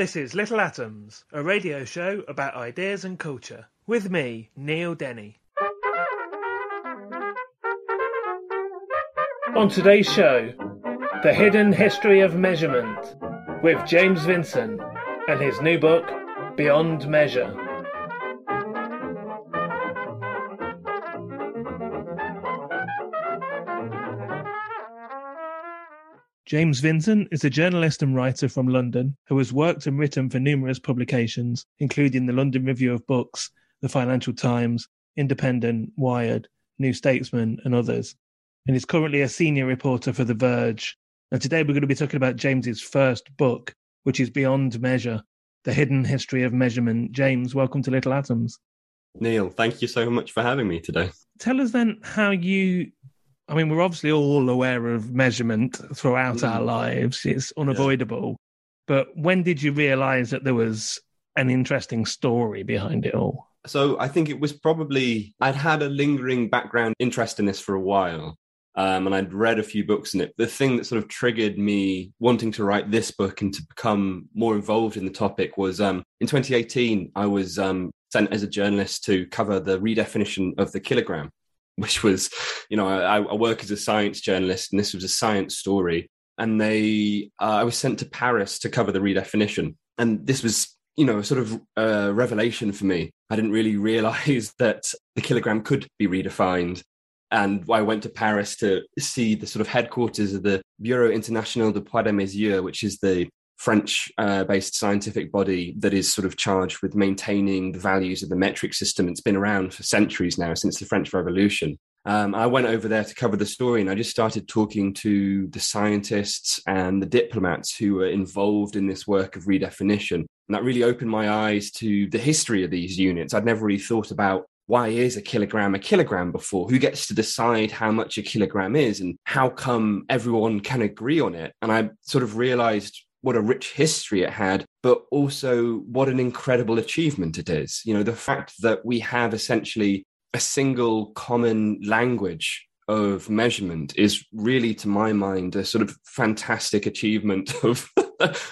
This is Little Atoms, a radio show about ideas and culture, with me, Neil Denny. On today's show, The Hidden History of Measurement, with James Vincent and his new book, Beyond Measure. James Vincent is a journalist and writer from London who has worked and written for numerous publications, including the London Review of Books, the Financial Times, Independent, Wired, New Statesman, and others, and is currently a senior reporter for The Verge. And today we're going to be talking about James's first book, which is Beyond Measure The Hidden History of Measurement. James, welcome to Little Atoms. Neil, thank you so much for having me today. Tell us then how you I mean, we're obviously all aware of measurement throughout mm. our lives. It's unavoidable. Yeah. But when did you realize that there was an interesting story behind it all? So I think it was probably, I'd had a lingering background interest in this for a while. Um, and I'd read a few books in it. The thing that sort of triggered me wanting to write this book and to become more involved in the topic was um, in 2018, I was um, sent as a journalist to cover the redefinition of the kilogram which was, you know, I, I, work as a science journalist, and this was a science story. And they, uh, I was sent to Paris to cover the redefinition, and this was, you know, a sort of a revelation for me. I didn't really realize that the kilogram could be redefined. And I went to Paris to see the sort of headquarters of the Bureau International des Poids et Mesures, which is the French uh, based scientific body that is sort of charged with maintaining the values of the metric system. It's been around for centuries now, since the French Revolution. Um, I went over there to cover the story and I just started talking to the scientists and the diplomats who were involved in this work of redefinition. And that really opened my eyes to the history of these units. I'd never really thought about why is a kilogram a kilogram before? Who gets to decide how much a kilogram is and how come everyone can agree on it? And I sort of realized what a rich history it had, but also what an incredible achievement it is. You know, the fact that we have essentially a single common language of measurement is really, to my mind, a sort of fantastic achievement of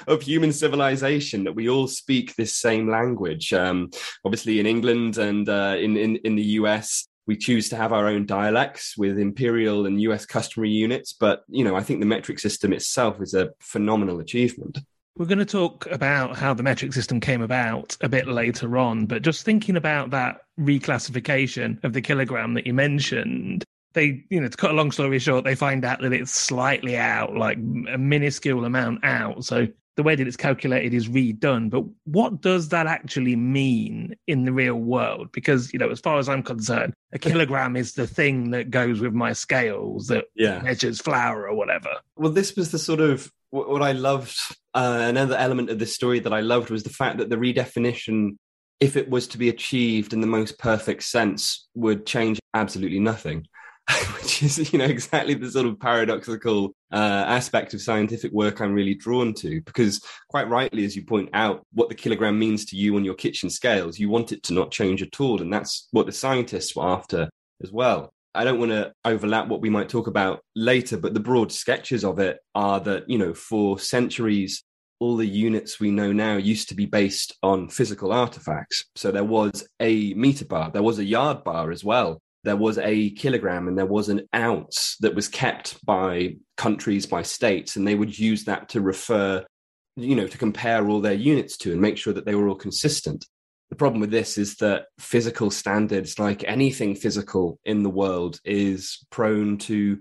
of human civilization that we all speak this same language. Um, obviously, in England and uh, in, in in the US, we choose to have our own dialects with imperial and US customary units. But, you know, I think the metric system itself is a phenomenal achievement. We're going to talk about how the metric system came about a bit later on, but just thinking about that reclassification of the kilogram that you mentioned, they, you know, to cut a long story short, they find out that it's slightly out, like a minuscule amount out. So the way that it's calculated is redone. But what does that actually mean in the real world? Because, you know, as far as I'm concerned, a kilogram is the thing that goes with my scales that yeah. measures flour or whatever. Well, this was the sort of what I loved. Uh, another element of this story that I loved was the fact that the redefinition, if it was to be achieved in the most perfect sense, would change absolutely nothing. which is you know exactly the sort of paradoxical uh, aspect of scientific work I'm really drawn to. Because quite rightly as you point out what the kilogram means to you on your kitchen scales you want it to not change at all. And that's what the scientists were after as well. I don't want to overlap what we might talk about later but the broad sketches of it are that you know for centuries all the units we know now used to be based on physical artifacts. So there was a meter bar, there was a yard bar as well there was a kilogram and there was an ounce that was kept by countries, by states, and they would use that to refer, you know, to compare all their units to and make sure that they were all consistent. The problem with this is that physical standards, like anything physical in the world, is prone to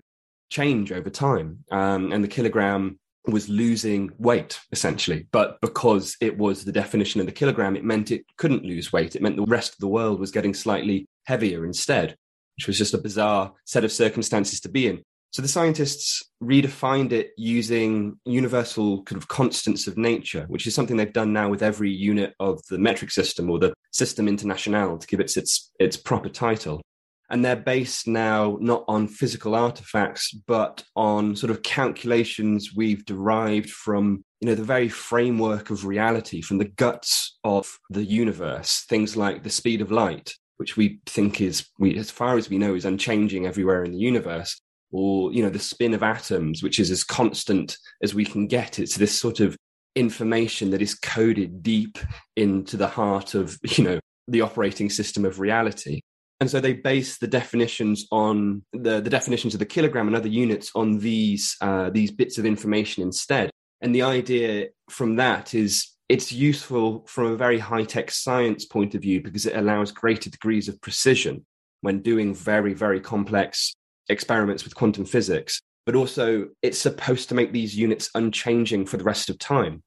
change over time. Um, and the kilogram was losing weight essentially but because it was the definition of the kilogram it meant it couldn't lose weight it meant the rest of the world was getting slightly heavier instead which was just a bizarre set of circumstances to be in. So the scientists redefined it using universal kind of constants of nature, which is something they've done now with every unit of the metric system or the system international to give it its, its proper title. And they're based now not on physical artifacts, but on sort of calculations we've derived from, you know, the very framework of reality, from the guts of the universe, things like the speed of light, which we think is, we, as far as we know, is unchanging everywhere in the universe, or you know the spin of atoms, which is as constant as we can get. It's this sort of information that is coded deep into the heart of you know the operating system of reality. And so they base the definitions on the, the definitions of the kilogram and other units on these uh, these bits of information instead. And the idea from that is it's useful from a very high tech science point of view because it allows greater degrees of precision when doing very, very complex experiments with quantum physics. But also, it's supposed to make these units unchanging for the rest of time.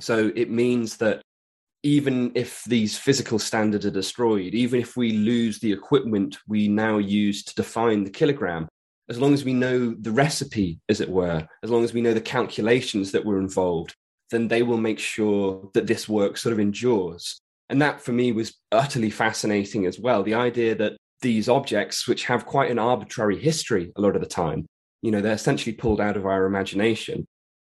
So it means that even if these physical standards are destroyed, even if we lose the equipment we now use to define the kilogram, as long as we know the recipe, as it were, as long as we know the calculations that were involved, then they will make sure that this work sort of endures. And that for me was utterly fascinating as well. The idea that these objects, which have quite an arbitrary history a lot of the time, you know, they're essentially pulled out of our imagination,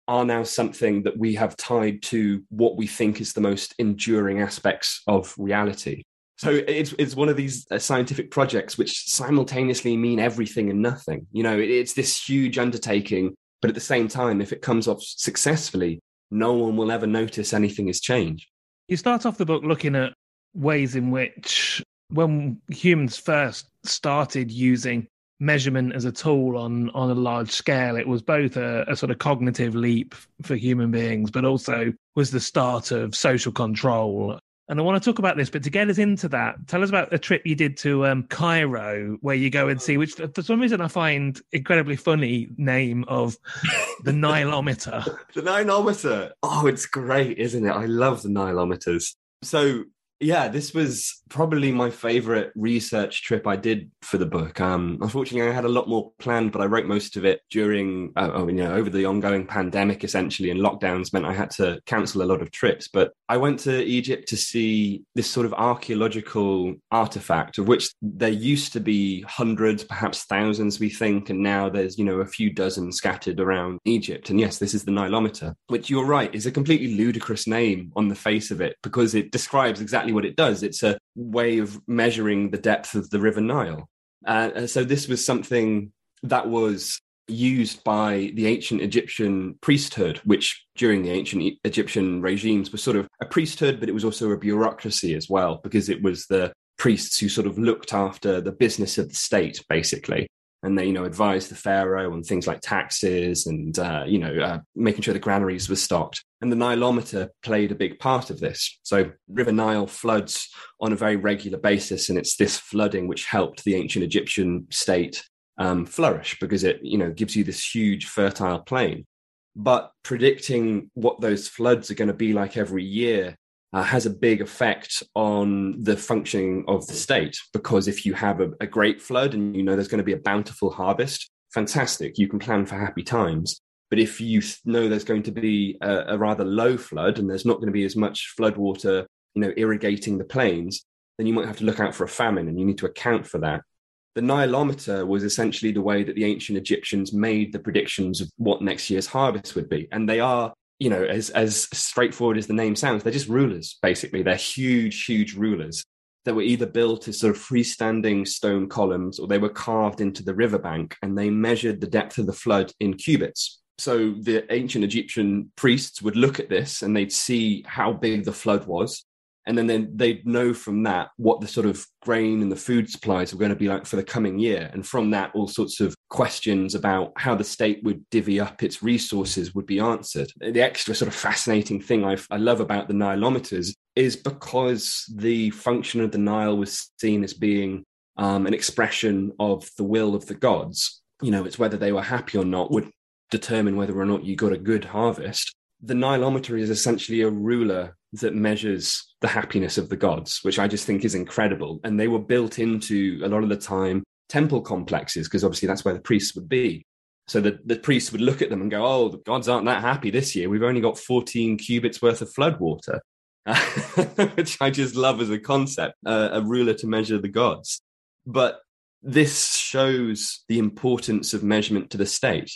are now something that we have tied to what we think is the most enduring aspects of reality. So it's it's one of these uh, scientific projects which simultaneously mean everything and nothing. You know, it's this huge undertaking, but at the same time, if it comes off successfully, no one will ever notice anything has changed. You start off the book looking at ways in which, when humans first started using measurement as a tool on on a large scale it was both a, a, sort of cognitive leap for human beings but also was the start of social control and I want to talk about this, but to get us into that, tell us about a trip you did to um, Cairo, where you go and see, which for some reason I find incredibly funny name of the Nilometer. the Nilometer. Oh, it's great, isn't it? I love the Nilometers. So yeah, this was probably my favorite research trip I did for the book. Um, unfortunately, I had a lot more planned, but I wrote most of it during, uh, oh, you know, over the ongoing pandemic, essentially, and lockdowns meant I had to cancel a lot of trips. But I went to Egypt to see this sort of archaeological artifact, of which there used to be hundreds, perhaps thousands, we think, and now there's, you know, a few dozen scattered around Egypt. And yes, this is the Nilometer, which you're right is a completely ludicrous name on the face of it because it describes exactly exactly what it does. It's a way of measuring the depth of the River Nile. Uh, so this was something that was used by the ancient Egyptian priesthood, which during the ancient Egyptian regimes was sort of a priesthood, but it was also a bureaucracy as well, because it was the priests who sort of looked after the business of the state, basically and they you know advised the pharaoh on things like taxes and uh, you know uh, making sure the granaries were stocked. And the nilometer played a big part of this. So river nile floods on a very regular basis and it's this flooding which helped the ancient egyptian state um, flourish because it you know gives you this huge fertile plain. But predicting what those floods are going to be like every year uh, has a big effect on the functioning of the state. Because if you have a, a great flood and you know there's going to be a bountiful harvest, fantastic, you can plan for happy times. But if you know there's going to be a, a rather low flood and there's not going to be as much flood water, you know, irrigating the plains, then you might have to look out for a famine and you need to account for that. The Nilometer was essentially the way that the ancient Egyptians made the predictions of what next year's harvest would be. And they are you know, as as straightforward as the name sounds, they're just rulers, basically. They're huge, huge rulers that were either built as sort of freestanding stone columns or they were carved into the riverbank and they measured the depth of the flood in cubits. So the ancient Egyptian priests would look at this and they'd see how big the flood was. And then they, they'd know from that what the sort of grain and the food supplies were going to be like for the coming year. And from that all sorts of questions about how the state would divvy up its resources would be answered. The extra sort of fascinating thing I've, i love about the nilometers is because the function of the nile was seen as being um, an expression of the will of the gods. You know it's whether they were happy or not would determine whether or not you got a good harvest the nilometer is essentially a ruler that measures the happiness of the gods, which I just think is incredible. And they were built into a lot of the time temple complexes, because obviously that's where the priests would be. So the, the priests would look at them and go, Oh, the gods aren't that happy this year. We've only got 14 cubits worth of flood water, which I just love as a concept, uh, a ruler to measure the gods. But this shows the importance of measurement to the state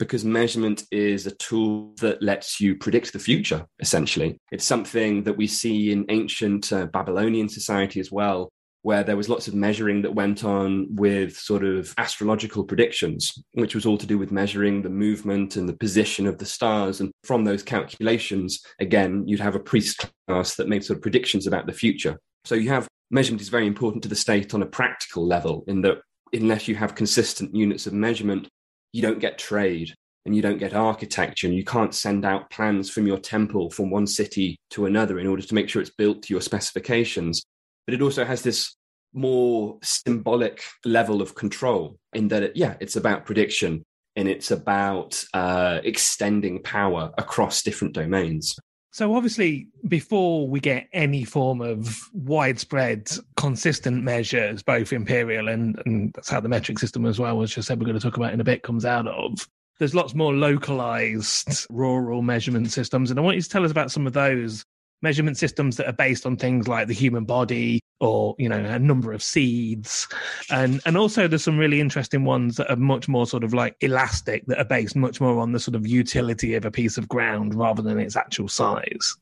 because measurement is a tool that lets you predict the future, essentially. It's something that we see in ancient uh, Babylonian society as well, where there was lots of measuring that went on with sort of astrological predictions, which was all to do with measuring the movement and the position of the stars. And from those calculations, again, you'd have a priest class that made sort of predictions about the future. So you have measurement is very important to the state on a practical level in that unless you have consistent units of measurement, you don't get trade and you don't get architecture and you can't send out plans from your temple from one city to another in order to make sure it's built to your specifications. But it also has this more symbolic level of control in that, it, yeah, it's about prediction and it's about uh, extending power across different domains. So, obviously, before we get any form of widespread, consistent measures, both imperial and, and that's how the metric system as well, as just said, we're going to talk about in a bit, comes out of, there's lots more localized rural measurement systems. And I want you to tell us about some of those measurement systems that are based on things like the human body or you know a number of seeds. And and also there's some really interesting ones that are much more sort of like elastic that are based much more on the sort of utility of a piece of ground rather than its actual size.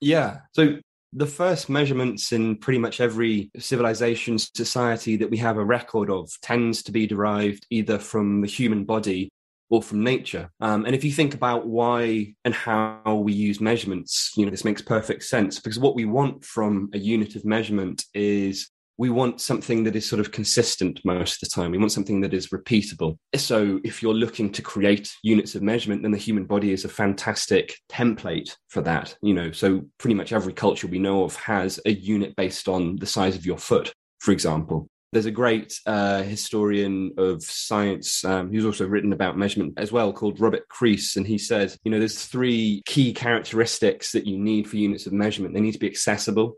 Yeah. So the first measurements in pretty much every civilization society that we have a record of tends to be derived either from the human body or from nature. Um, and if you think about why and how we use measurements, you know, this makes perfect sense because what we want from a unit of measurement is we want something that is sort of consistent most of the time. We want something that is repeatable. So if you're looking to create units of measurement, then the human body is a fantastic template for that. You know, so pretty much every culture we know of has a unit based on the size of your foot, for example. There's a great uh, historian of science um, who's also written about measurement as well called Robert Crease. And he says, you know, there's three key characteristics that you need for units of measurement. They need to be accessible,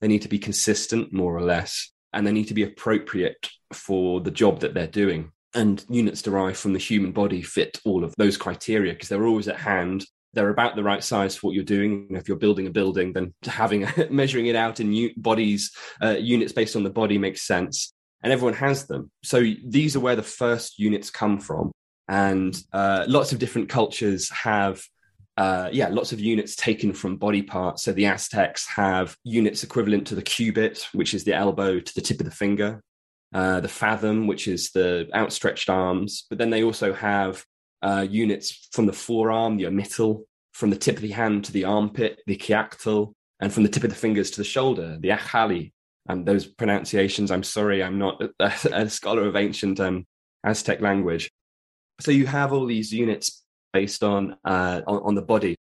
they need to be consistent, more or less, and they need to be appropriate for the job that they're doing. And units derived from the human body fit all of those criteria because they're always at hand they're about the right size for what you're doing. if you're building a building, then having measuring it out in bodies, uh, units based on the body makes sense. And everyone has them. So these are where the first units come from. And uh, lots of different cultures have, uh, yeah, lots of units taken from body parts. So the Aztecs have units equivalent to the cubit, which is the elbow to the tip of the finger, uh, the fathom, which is the outstretched arms. But then they also have uh, units from the forearm, the omital, from the tip of the hand to the armpit, the kiaktal, and from the tip of the fingers to the shoulder, the achali. And those pronunciations, I'm sorry, I'm not a, a scholar of ancient um, Aztec language. So you have all these units based on, uh, on, on the body,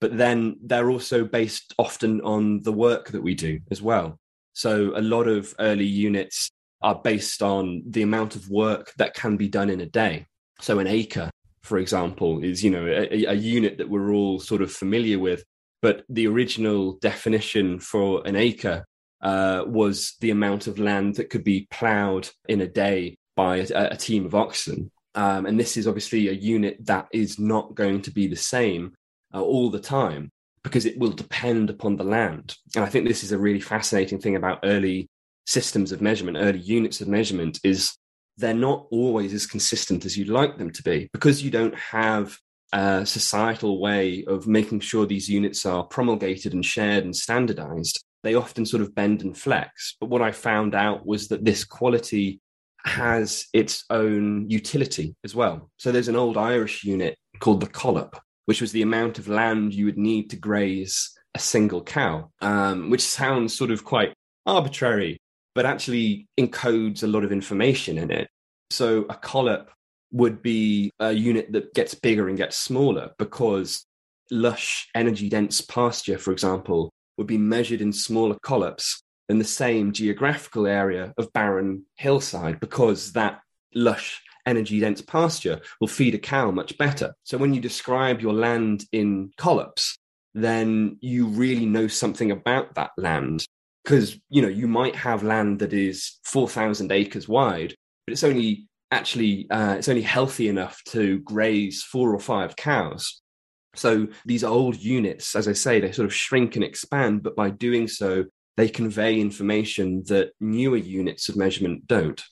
but then they're also based often on the work that we do as well. So a lot of early units are based on the amount of work that can be done in a day. So an acre for example, is you know a, a, unit that we're all sort of familiar with. But the original definition for an acre uh, was the amount of land that could be ploughed in a day by a, a team of oxen. Um, and this is obviously a unit that is not going to be the same uh, all the time because it will depend upon the land. And I think this is a really fascinating thing about early systems of measurement, early units of measurement, is they're not always as consistent as you'd like them to be because you don't have a societal way of making sure these units are promulgated and shared and standardized. They often sort of bend and flex. But what I found out was that this quality has its own utility as well. So there's an old Irish unit called the collop, which was the amount of land you would need to graze a single cow, um, which sounds sort of quite arbitrary, but actually encodes a lot of information in it. So a collop would be a unit that gets bigger and gets smaller because lush, energy dense pasture, for example, would be measured in smaller collops than the same geographical area of barren hillside because that lush, energy dense pasture will feed a cow much better. So when you describe your land in collops, then you really know something about that land because you know you might have land that is 4000 acres wide but it's only actually uh, it's only healthy enough to graze four or five cows so these old units, as I say, they sort of shrink and expand, but by doing so, they convey information that newer units of measurement don't.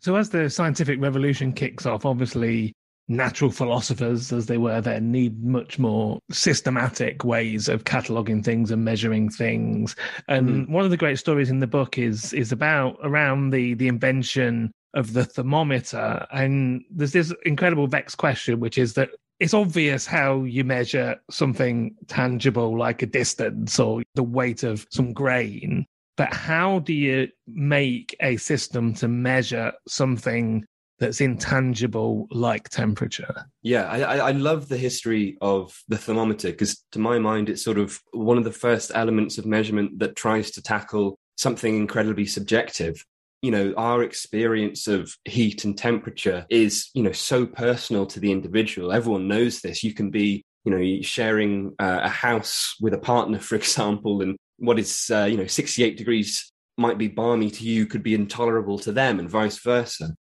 So as the scientific revolution kicks off, obviously natural philosophers as they were then need much more systematic ways of cataloging things and measuring things and mm. one of the great stories in the book is is about around the the invention of the thermometer and there's this incredible vex question which is that it's obvious how you measure something tangible like a distance or the weight of some grain. But how do you make a system to measure something that's intangible like temperature? Yeah, I, I love the history of the thermometer because, to my mind, it's sort of one of the first elements of measurement that tries to tackle something incredibly subjective. You know our experience of heat and temperature is you know so personal to the individual. Everyone knows this. You can be you know sharing uh, a house with a partner for example and what is uh, you know 68 degrees might be balmy to you could be intolerable to them and vice versa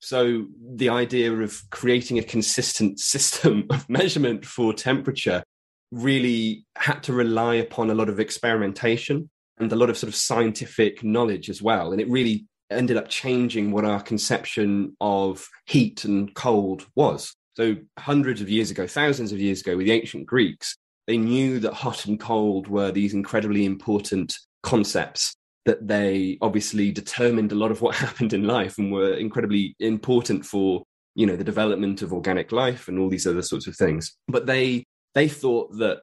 so the idea of creating a consistent system of measurement for temperature really had to rely upon a lot of experimentation and a lot of sort of scientific knowledge as well and it really ended up changing what our conception of heat and cold was. So, hundreds of years ago, thousands of years ago, with the ancient Greeks, they knew that hot and cold were these incredibly important concepts that they obviously determined a lot of what happened in life and were incredibly important for you know the development of organic life and all these other sorts of things but they they thought that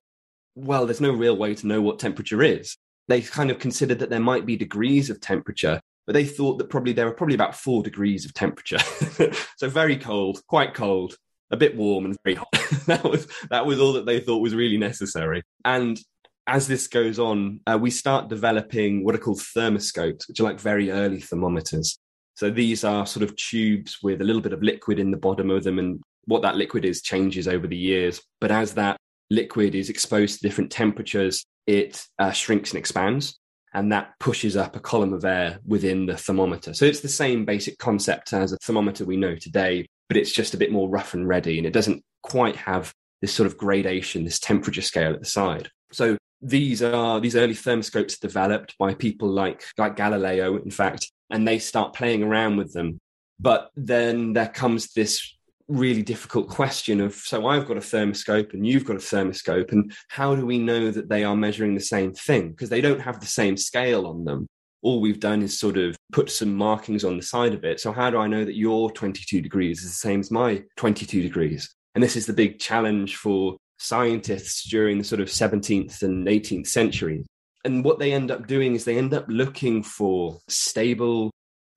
well there's no real way to know what temperature is they kind of considered that there might be degrees of temperature but they thought that probably there were probably about four degrees of temperature. so very cold, quite cold, a bit warm and very hot. that was that was all that they thought was really necessary. And as this goes on, uh, we start developing what are called thermoscopes, which are like very early thermometers. So these are sort of tubes with a little bit of liquid in the bottom of them, and what that liquid is changes over the years. But as that liquid is exposed to different temperatures, it uh, shrinks and expands and that pushes up a column of air within the thermometer. So it's the same basic concept as a thermometer we know today, but it's just a bit more rough and ready, and it doesn't quite have this sort of gradation, this temperature scale at the side. So these are these early thermoscopes developed by people like like Galileo, in fact, and they start playing around with them. But then there comes this really difficult question of so I've got a thermoscope and you've got a thermoscope, and how do we know that they are measuring the same thing? Because they don't have the same scale on them. All we've done is sort of put some markings on the side of it. So, how do I know that your 22 degrees is the same as my 22 degrees? And this is the big challenge for scientists during the sort of 17th and 18th century. And what they end up doing is they end up looking for stable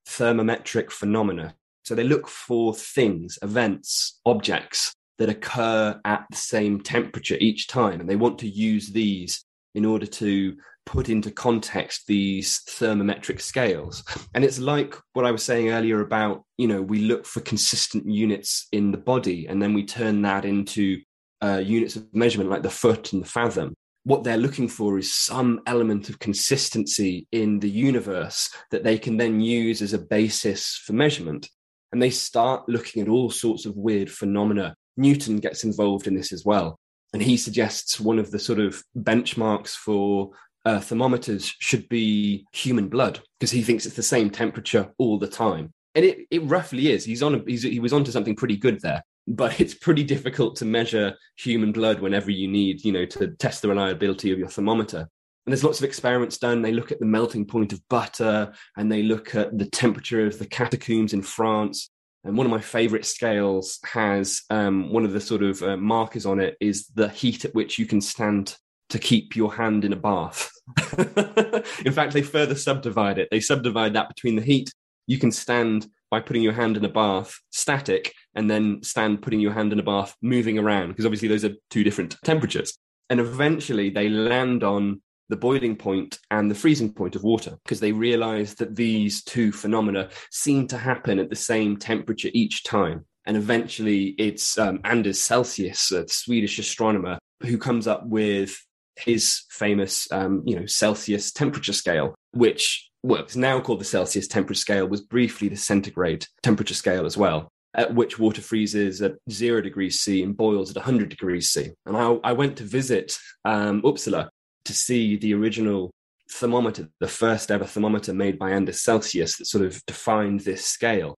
thermometric phenomena so they look for things, events, objects that occur at the same temperature each time. And they want to use these in order to put into context these thermometric scales. And it's like what I was saying earlier about, you know, we look for consistent units in the body and then we turn that into uh, units of measurement like the foot and the fathom. What they're looking for is some element of consistency in the universe that they can then use as a basis for measurement and they start looking at all sorts of weird phenomena. Newton gets involved in this as well. And he suggests one of the sort of benchmarks for uh, thermometers should be human blood because he thinks it's the same temperature all the time. And it, it roughly is. He's on. A, he's, he was onto something pretty good there. But it's pretty difficult to measure human blood whenever you need, you know, to test the reliability of your thermometer. And there's lots of experiments done. They look at the melting point of butter and they look at the temperature of the catacombs in France. And one of my favorite scales has um, one of the sort of uh, markers on it is the heat at which you can stand to keep your hand in a bath. in fact, they further subdivide it. They subdivide that between the heat you can stand by putting your hand in a bath static and then stand putting your hand in a bath moving around because obviously those are two different temperatures. And eventually they land on the boiling point and the freezing point of water because they realize that these two phenomena seem to happen at the same temperature each time. And eventually it's um, Anders Celsius, a Swedish astronomer, who comes up with his famous, um, you know, Celsius temperature scale, which well, it's now called the Celsius temperature scale, was briefly the centigrade temperature scale as well, at which water freezes at zero degrees C and boils at 100 degrees C. And I, I went to visit um, Uppsala to see the original thermometer, the first ever thermometer made by Anders Celsius that sort of defined this scale.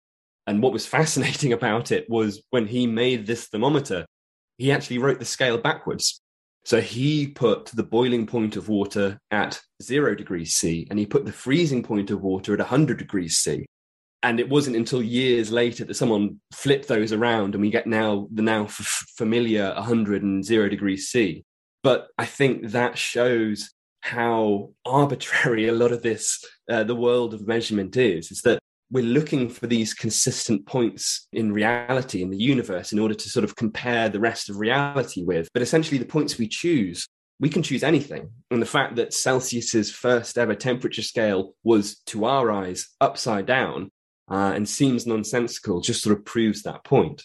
And what was fascinating about it was when he made this thermometer, he actually wrote the scale backwards. So he put the boiling point of water at zero degrees C and he put the freezing point of water at 100 degrees C. And it wasn't until years later that someone flipped those around and we get now the now f- familiar 100 and zero degrees C. But I think that shows how arbitrary a lot of this, uh, the world of measurement is, is that we're looking for these consistent points in reality in the universe in order to sort of compare the rest of reality with. But essentially, the points we choose, we can choose anything. And the fact that Celsius's first ever temperature scale was, to our eyes, upside down uh, and seems nonsensical just sort of proves that point.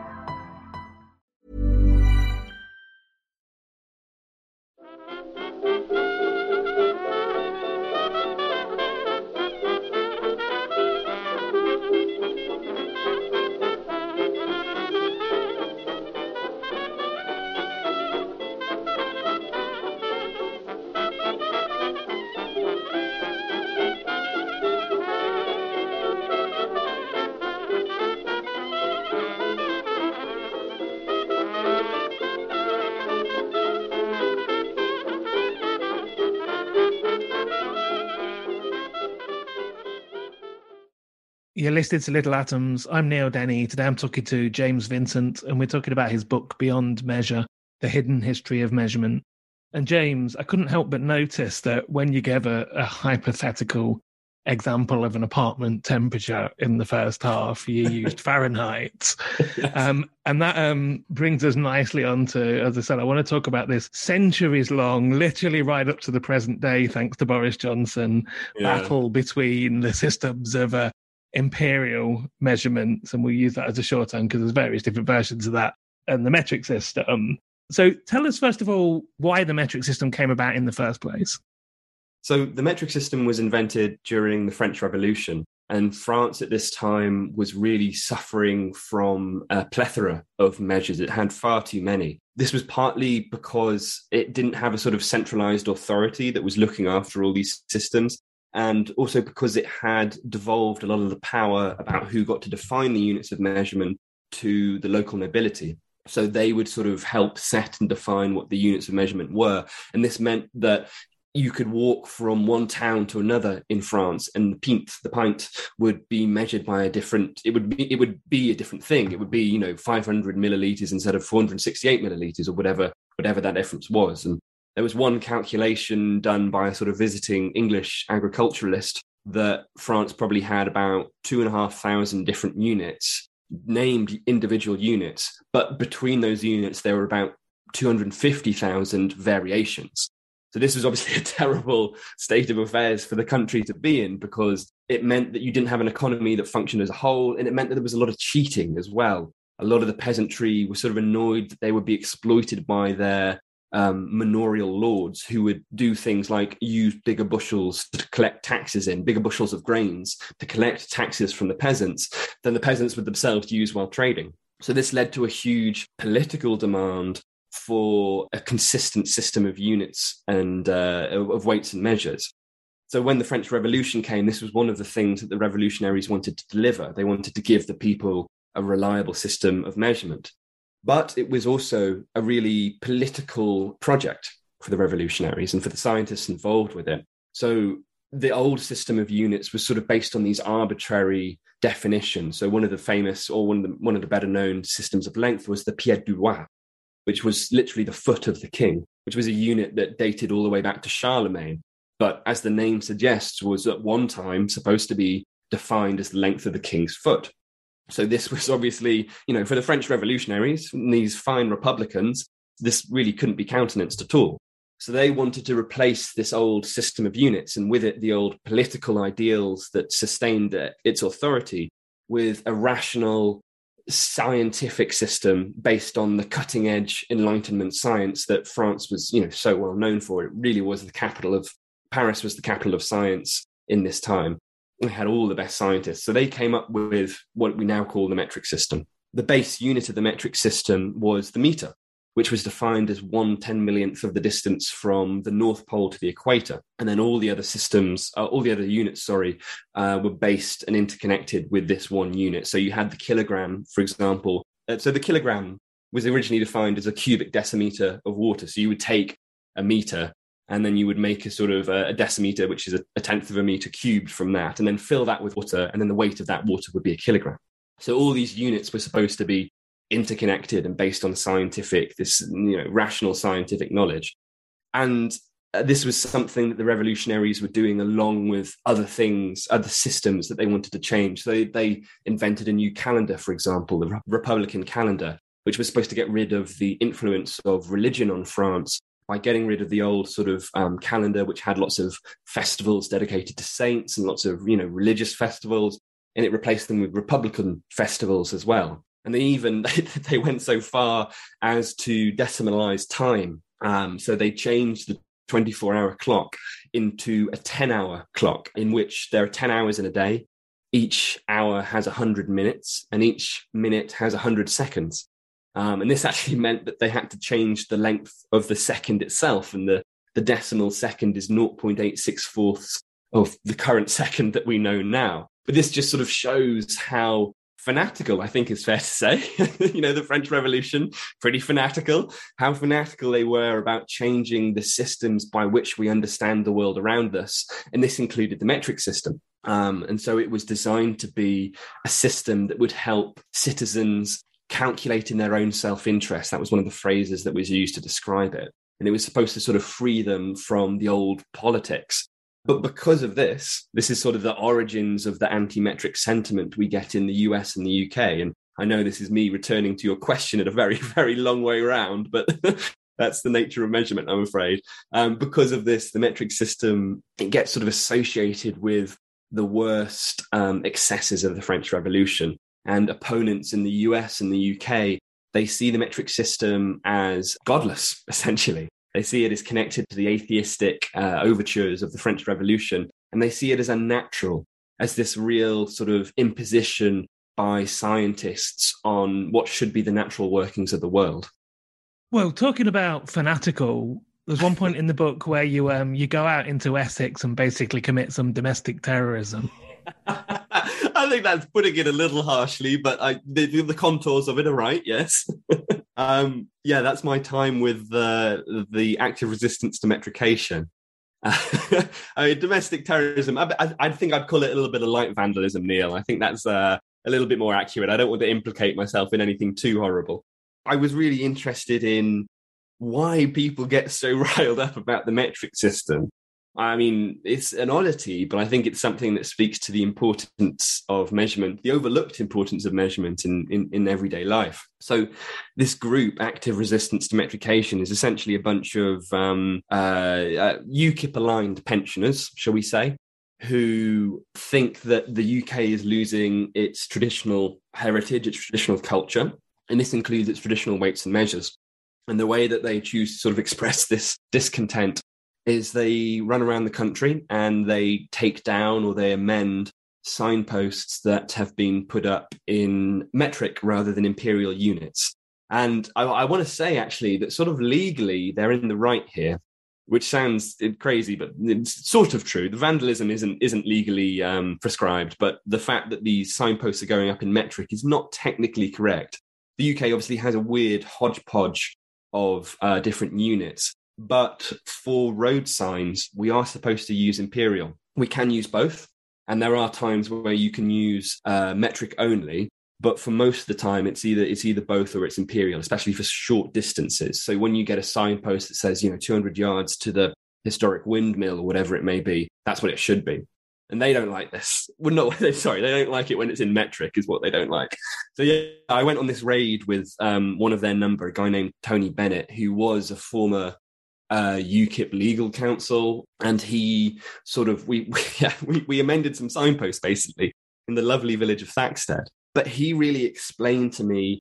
You're to Little Atoms. I'm Neil Denny. Today I'm talking to James Vincent, and we're talking about his book, Beyond Measure The Hidden History of Measurement. And James, I couldn't help but notice that when you gave a, a hypothetical example of an apartment temperature in the first half, you used Fahrenheit. Yes. Um, and that um, brings us nicely on to, as I said, I want to talk about this centuries long, literally right up to the present day, thanks to Boris Johnson, Yeah. battle between the systems of uh, imperial measurements, and we'll use that as a shorthand because there's various different versions of that, and the metric system. So tell us, first of all, why the metric system came about in the first place. So the metric system was invented during the French Revolution, and France at this time was really suffering from a plethora of measures. It had far too many. This was partly because it didn't have a sort of centralized authority that was looking after all these systems. And also because it had devolved a lot of the power about who got to define the units of measurement to the local nobility. So they would sort of help set and define what the units of measurement were. And this meant that you could walk from one town to another in France, and the pint, the pint, would be measured by a different. It would be it would be a different thing. It would be you know 500 milliliters instead of 468 milliliters or whatever whatever that difference was. And there was one calculation done by a sort of visiting English agriculturalist that France probably had about two and a half thousand different units named individual units, but between those units, there were about 250,000 variations. So this was obviously a terrible state of affairs for the country to be in because it meant that you didn't have an economy that functioned as a whole, and it meant that there was a lot of cheating as well. A lot of the peasantry were sort of annoyed that they would be exploited by their um, manorial lords who would do things like use bigger bushels to collect taxes in, bigger bushels of grains to collect taxes from the peasants than the peasants would themselves use while trading. So this led to a huge political demand for a consistent system of units and uh, of weights and measures. So when the French Revolution came, this was one of the things that the revolutionaries wanted to deliver. They wanted to give the people a reliable system of measurement. But it was also a really political project for the revolutionaries and for the scientists involved with it. So the old system of units was sort of based on these arbitrary definitions. So one of the famous or one of the, one of the better known systems of length was the pied du roi, which was literally the foot of the king, which was a unit that dated all the way back to Charlemagne. But as the name suggests, was at one time supposed to be defined as the length of the king's foot. So this was obviously, you know, for the French revolutionaries, these fine Republicans, this really couldn't be countenanced at all. So they wanted to replace this old system of units and with it the old political ideals that sustained its authority with a rational scientific system based on the cutting edge enlightenment science that France was, you know, so well known for. It really was the capital of Paris was the capital of science in this time we had all the best scientists. So they came up with what we now call the metric system. The base unit of the metric system was the meter, which was defined as one ten millionth of the distance from the North Pole to the equator. And then all the other systems, uh, all the other units, sorry, uh, were based and interconnected with this one unit. So you had the kilogram, for example. Uh, so the kilogram was originally defined as a cubic decimeter of water. So you would take a meter and then you would make a sort of a, decimeter, which is a, a tenth of a meter cubed from that, and then fill that with water, and then the weight of that water would be a kilogram. So all these units were supposed to be interconnected and based on scientific, this you know, rational scientific knowledge, and uh, this was something that the revolutionaries were doing along with other things, other systems that they wanted to change. So they, they invented a new calendar, for example, the Republican calendar, which was supposed to get rid of the influence of religion on France by getting rid of the old sort of um, calendar, which had lots of festivals dedicated to saints and lots of you know religious festivals, and it replaced them with Republican festivals as well. And they even they went so far as to decimalize time. Um, so they changed the 24 hour clock into a 10 hour clock, in which there are 10 hours in a day. Each hour has 100 minutes, and each minute has 100 seconds. Um, and this actually meant that they had to change the length of the second itself, and the, the decimal second is 0.864 of the current second that we know now. But this just sort of shows how fanatical, I think is fair to say. you know, the French Revolution, pretty fanatical, how fanatical they were about changing the systems by which we understand the world around us. And this included the metric system. Um, and so it was designed to be a system that would help citizens calculating their own self interest. That was one of the phrases that was used to describe it. And it was supposed to sort of free them from the old politics. But because of this, this is sort of the origins of the anti metric sentiment we get in the US and the UK. And I know this is me returning to your question at a very, very long way around, but that's the nature of measurement, I'm afraid. Um, because of this, the metric system, it gets sort of associated with the worst um, excesses of the French Revolution and opponents in the US and the UK, they see the metric system as godless, essentially. They see it as connected to the atheistic uh, overtures of the French Revolution, and they see it as unnatural, as this real sort of imposition by scientists on what should be the natural workings of the world. Well, talking about fanatical, There's one point in the book where you um you go out into Essex and basically commit some domestic terrorism. I think that's putting it a little harshly, but I the, the contours of it are right. Yes. um, yeah, that's my time with the the active resistance to metrication. I mean, domestic terrorism. I, I, I, think I'd call it a little bit of light vandalism, Neil. I think that's uh, a little bit more accurate. I don't want to implicate myself in anything too horrible. I was really interested in why people get so riled up about the metric system. I mean, it's an oddity, but I think it's something that speaks to the importance of measurement, the overlooked importance of measurement in, in, in everyday life. So, this group, Active Resistance to Metrication, is essentially a bunch of um, uh, uh, UKIP aligned pensioners, shall we say, who think that the UK is losing its traditional heritage, its traditional culture, and this includes its traditional weights and measures. And the way that they choose to sort of express this discontent is they run around the country and they take down or they amend signposts that have been put up in metric rather than imperial units. And I, I want to say actually that sort of legally they're in the right here which sounds crazy, but it's sort of true. The vandalism isn't isn't legally um, prescribed, but the fact that these signposts are going up in metric is not technically correct. The UK obviously has a weird hodgepodge of uh, different units, but for road signs, we are supposed to use imperial. We can use both, and there are times where you can use uh, metric only. But for most of the time it's either it's either both or it's imperial especially for short distances. So when you get a signpost that says you know 200 yards to the historic windmill or whatever it may be that's what it should be. And they don't like this. Well no sorry they don't like it when it's in metric is what they don't like. So yeah i went on this raid with um, one of their number a guy named tony bennett who was a former uh, UKIP legal counsel, and he sort of we we, yeah, we we amended some signposts basically in the lovely village of Thaxted, but he really explained to me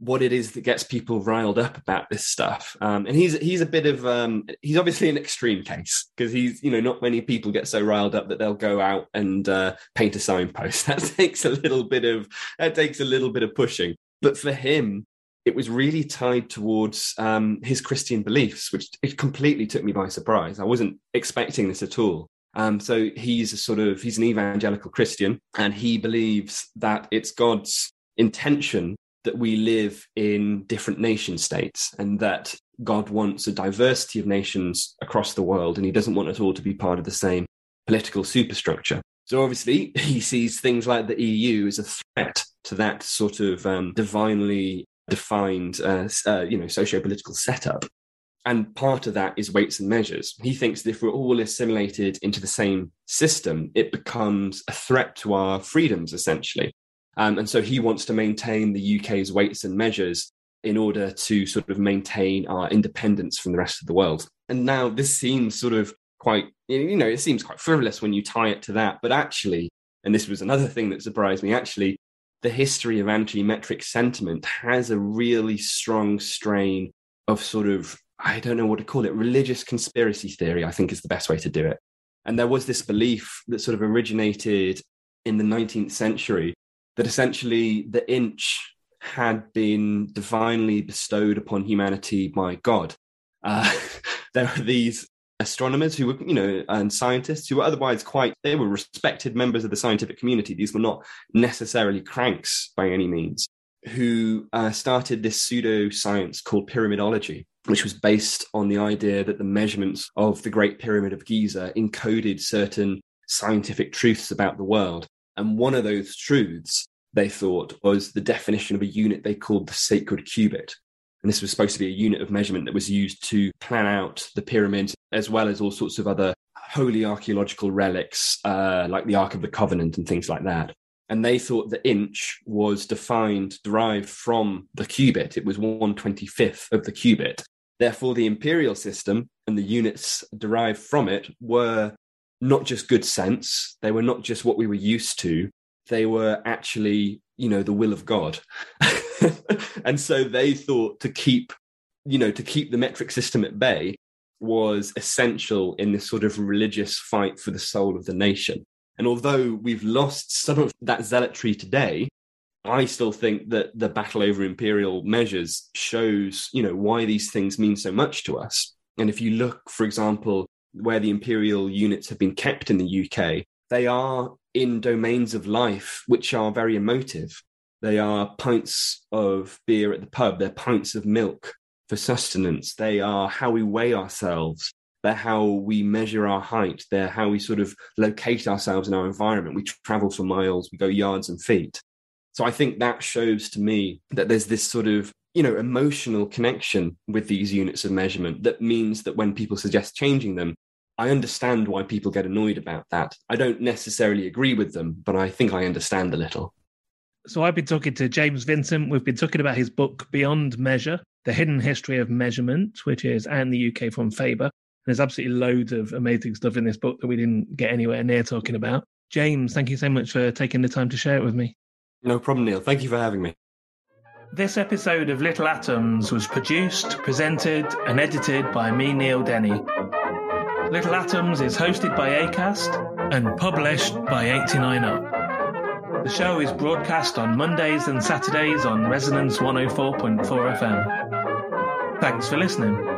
what it is that gets people riled up about this stuff. Um, and he's he's a bit of um, he's obviously an extreme case because he's you know not many people get so riled up that they'll go out and uh, paint a signpost. That takes a little bit of that takes a little bit of pushing. But for him, it was really tied towards um, his Christian beliefs, which it completely took me by surprise. I wasn't expecting this at all. Um, so he's a sort of he's an evangelical Christian, and he believes that it's God's intention that we live in different nation states, and that God wants a diversity of nations across the world, and He doesn't want us all to be part of the same political superstructure. So obviously, he sees things like the EU as a threat to that sort of um, divinely defined, uh, uh, you know, socio-political setup. And part of that is weights and measures. He thinks that if we're all assimilated into the same system, it becomes a threat to our freedoms, essentially. Um, and so he wants to maintain the UK's weights and measures in order to sort of maintain our independence from the rest of the world. And now this seems sort of quite, you know, it seems quite frivolous when you tie it to that. But actually, and this was another thing that surprised me, actually, the history of anti metric sentiment has a really strong strain of sort of I don't know what to call it, religious conspiracy theory, I think is the best way to do it. And there was this belief that sort of originated in the 19th century that essentially the inch had been divinely bestowed upon humanity by God. Uh, there are these astronomers who were, you know, and scientists who were otherwise quite, they were respected members of the scientific community. These were not necessarily cranks by any means, who uh, started this pseudo science called pyramidology which was based on the idea that the measurements of the Great Pyramid of Giza encoded certain scientific truths about the world. And one of those truths, they thought, was the definition of a unit they called the sacred cubit. And this was supposed to be a unit of measurement that was used to plan out the pyramid, as well as all sorts of other holy archaeological relics, uh, like the Ark of the Covenant and things like that. And they thought the inch was defined, derived from the cubit. It was 125th of the cubit. Therefore, the imperial system and the units derived from it were not just good sense, they were not just what we were used to, they were actually, you know, the will of God. and so they thought to keep, you know, to keep the metric system at bay was essential in this sort of religious fight for the soul of the nation. And although we've lost some of that zealotry today, I still think that the battle over imperial measures shows, you know, why these things mean so much to us. And if you look, for example, where the imperial units have been kept in the UK, they are in domains of life which are very emotive. They are pints of beer at the pub, they're pints of milk for sustenance, they are how we weigh ourselves, they're how we measure our height, they're how we sort of locate ourselves in our environment. We travel for miles, we go yards and feet. So I think that shows to me that there's this sort of you know emotional connection with these units of measurement that means that when people suggest changing them I understand why people get annoyed about that. I don't necessarily agree with them, but I think I understand a little. So I've been talking to James Vincent. We've been talking about his book Beyond Measure: The Hidden History of Measurement, which is and the UK from Faber. And there's absolutely loads of amazing stuff in this book that we didn't get anywhere near talking about. James, thank you so much for taking the time to share it with me. No problem, Neil. Thank you for having me. This episode of Little Atoms was produced, presented, and edited by me, Neil Denny. Little Atoms is hosted by ACAST and published by 89UP. The show is broadcast on Mondays and Saturdays on Resonance 104.4 FM. Thanks for listening.